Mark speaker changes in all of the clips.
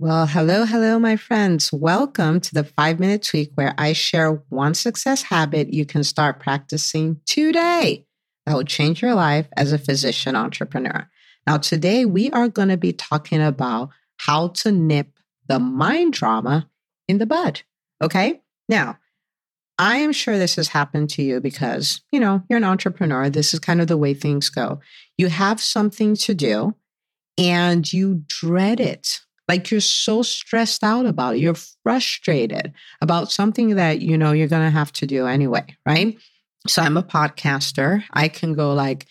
Speaker 1: Well, hello, hello, my friends. Welcome to the five minute tweak where I share one success habit you can start practicing today that will change your life as a physician entrepreneur. Now, today we are going to be talking about how to nip the mind drama in the bud. Okay. Now, I am sure this has happened to you because, you know, you're an entrepreneur. This is kind of the way things go. You have something to do and you dread it like you're so stressed out about it. You're frustrated about something that you know you're going to have to do anyway, right? So I'm a podcaster. I can go like,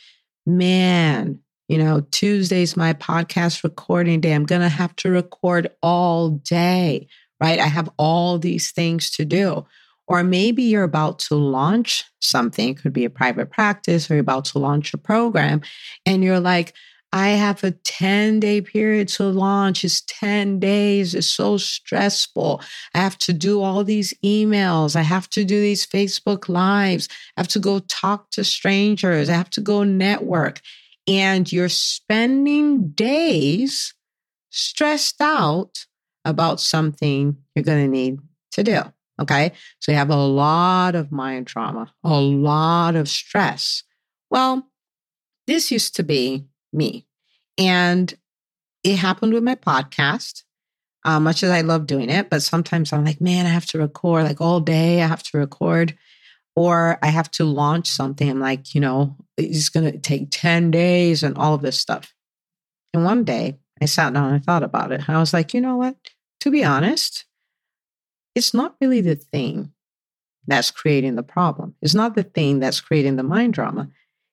Speaker 1: man, you know, Tuesday's my podcast recording day. I'm going to have to record all day, right? I have all these things to do. Or maybe you're about to launch something, it could be a private practice, or you're about to launch a program, and you're like, I have a 10 day period to launch. It's 10 days. It's so stressful. I have to do all these emails. I have to do these Facebook lives. I have to go talk to strangers. I have to go network. And you're spending days stressed out about something you're going to need to do. Okay. So you have a lot of mind drama, a lot of stress. Well, this used to be me. And it happened with my podcast. Uh, much as I love doing it, but sometimes I'm like, man, I have to record like all day. I have to record, or I have to launch something. I'm like, you know, it's going to take 10 days and all of this stuff. And one day I sat down and I thought about it. I was like, you know what? To be honest, it's not really the thing that's creating the problem. It's not the thing that's creating the mind drama.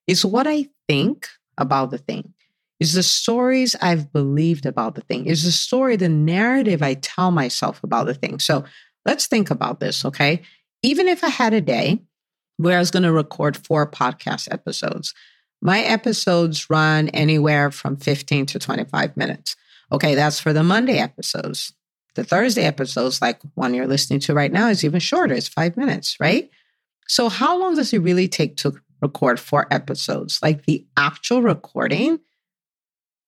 Speaker 1: It's what I think about the thing. Is the stories I've believed about the thing. Is the story, the narrative I tell myself about the thing. So let's think about this, okay? Even if I had a day where I was going to record four podcast episodes, my episodes run anywhere from 15 to 25 minutes. Okay, that's for the Monday episodes. The Thursday episodes, like one you're listening to right now, is even shorter. It's five minutes, right? So, how long does it really take to record four episodes. Like the actual recording,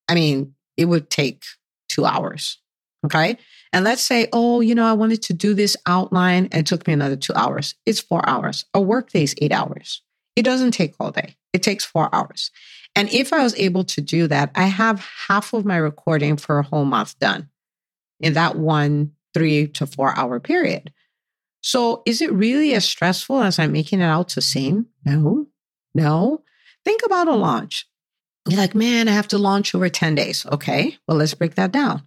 Speaker 1: I mean, it would take two hours. Okay. And let's say, oh, you know, I wanted to do this outline and it took me another two hours. It's four hours. A workday is eight hours. It doesn't take all day, it takes four hours. And if I was able to do that, I have half of my recording for a whole month done in that one three to four hour period. So is it really as stressful as I'm making it out to seem? No, no. Think about a launch. You're like, man, I have to launch over 10 days. Okay, well, let's break that down.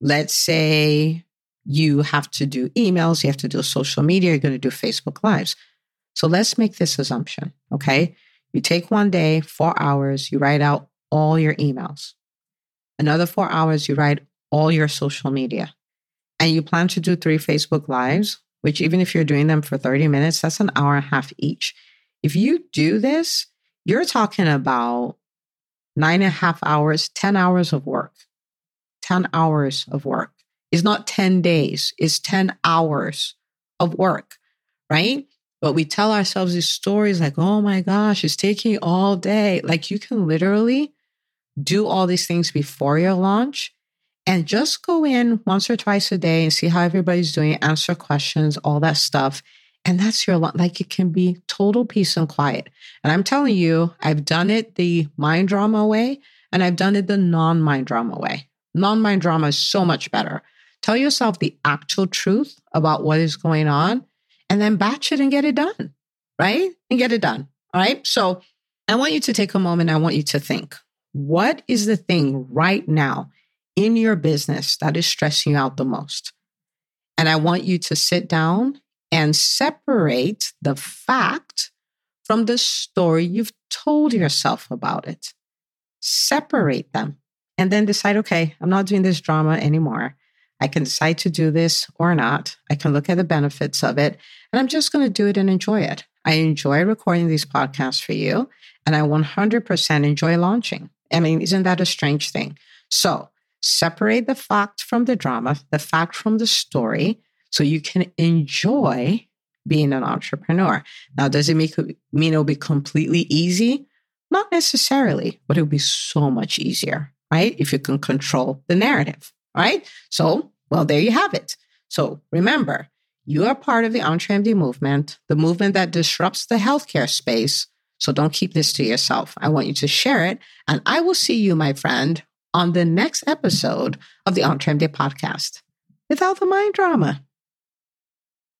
Speaker 1: Let's say you have to do emails, you have to do social media, you're going to do Facebook Lives. So let's make this assumption. Okay. You take one day, four hours, you write out all your emails. Another four hours, you write all your social media. And you plan to do three Facebook Lives, which, even if you're doing them for 30 minutes, that's an hour and a half each. If you do this, you're talking about nine and a half hours, 10 hours of work. 10 hours of work. It's not 10 days, it's 10 hours of work, right? But we tell ourselves these stories like, oh my gosh, it's taking all day. Like you can literally do all these things before your launch and just go in once or twice a day and see how everybody's doing, answer questions, all that stuff. And that's your, like, it can be total peace and quiet. And I'm telling you, I've done it the mind drama way and I've done it the non mind drama way. Non mind drama is so much better. Tell yourself the actual truth about what is going on and then batch it and get it done, right? And get it done. All right. So I want you to take a moment. I want you to think what is the thing right now in your business that is stressing you out the most? And I want you to sit down and separate the fact from the story you've told yourself about it. Separate them and then decide okay, I'm not doing this drama anymore. I can decide to do this or not. I can look at the benefits of it and I'm just going to do it and enjoy it. I enjoy recording these podcasts for you and I 100% enjoy launching. I mean, isn't that a strange thing? So separate the fact from the drama, the fact from the story, so you can enjoy being an entrepreneur. Now, does it make, mean it'll be completely easy? Not necessarily, but it'll be so much easier, right? If you can control the narrative. right? So, well, there you have it. So remember, you are part of the EntreMD movement, the movement that disrupts the healthcare space. So don't keep this to yourself. I want you to share it. And I will see you, my friend, on the next episode of the EntreMD podcast without the mind drama.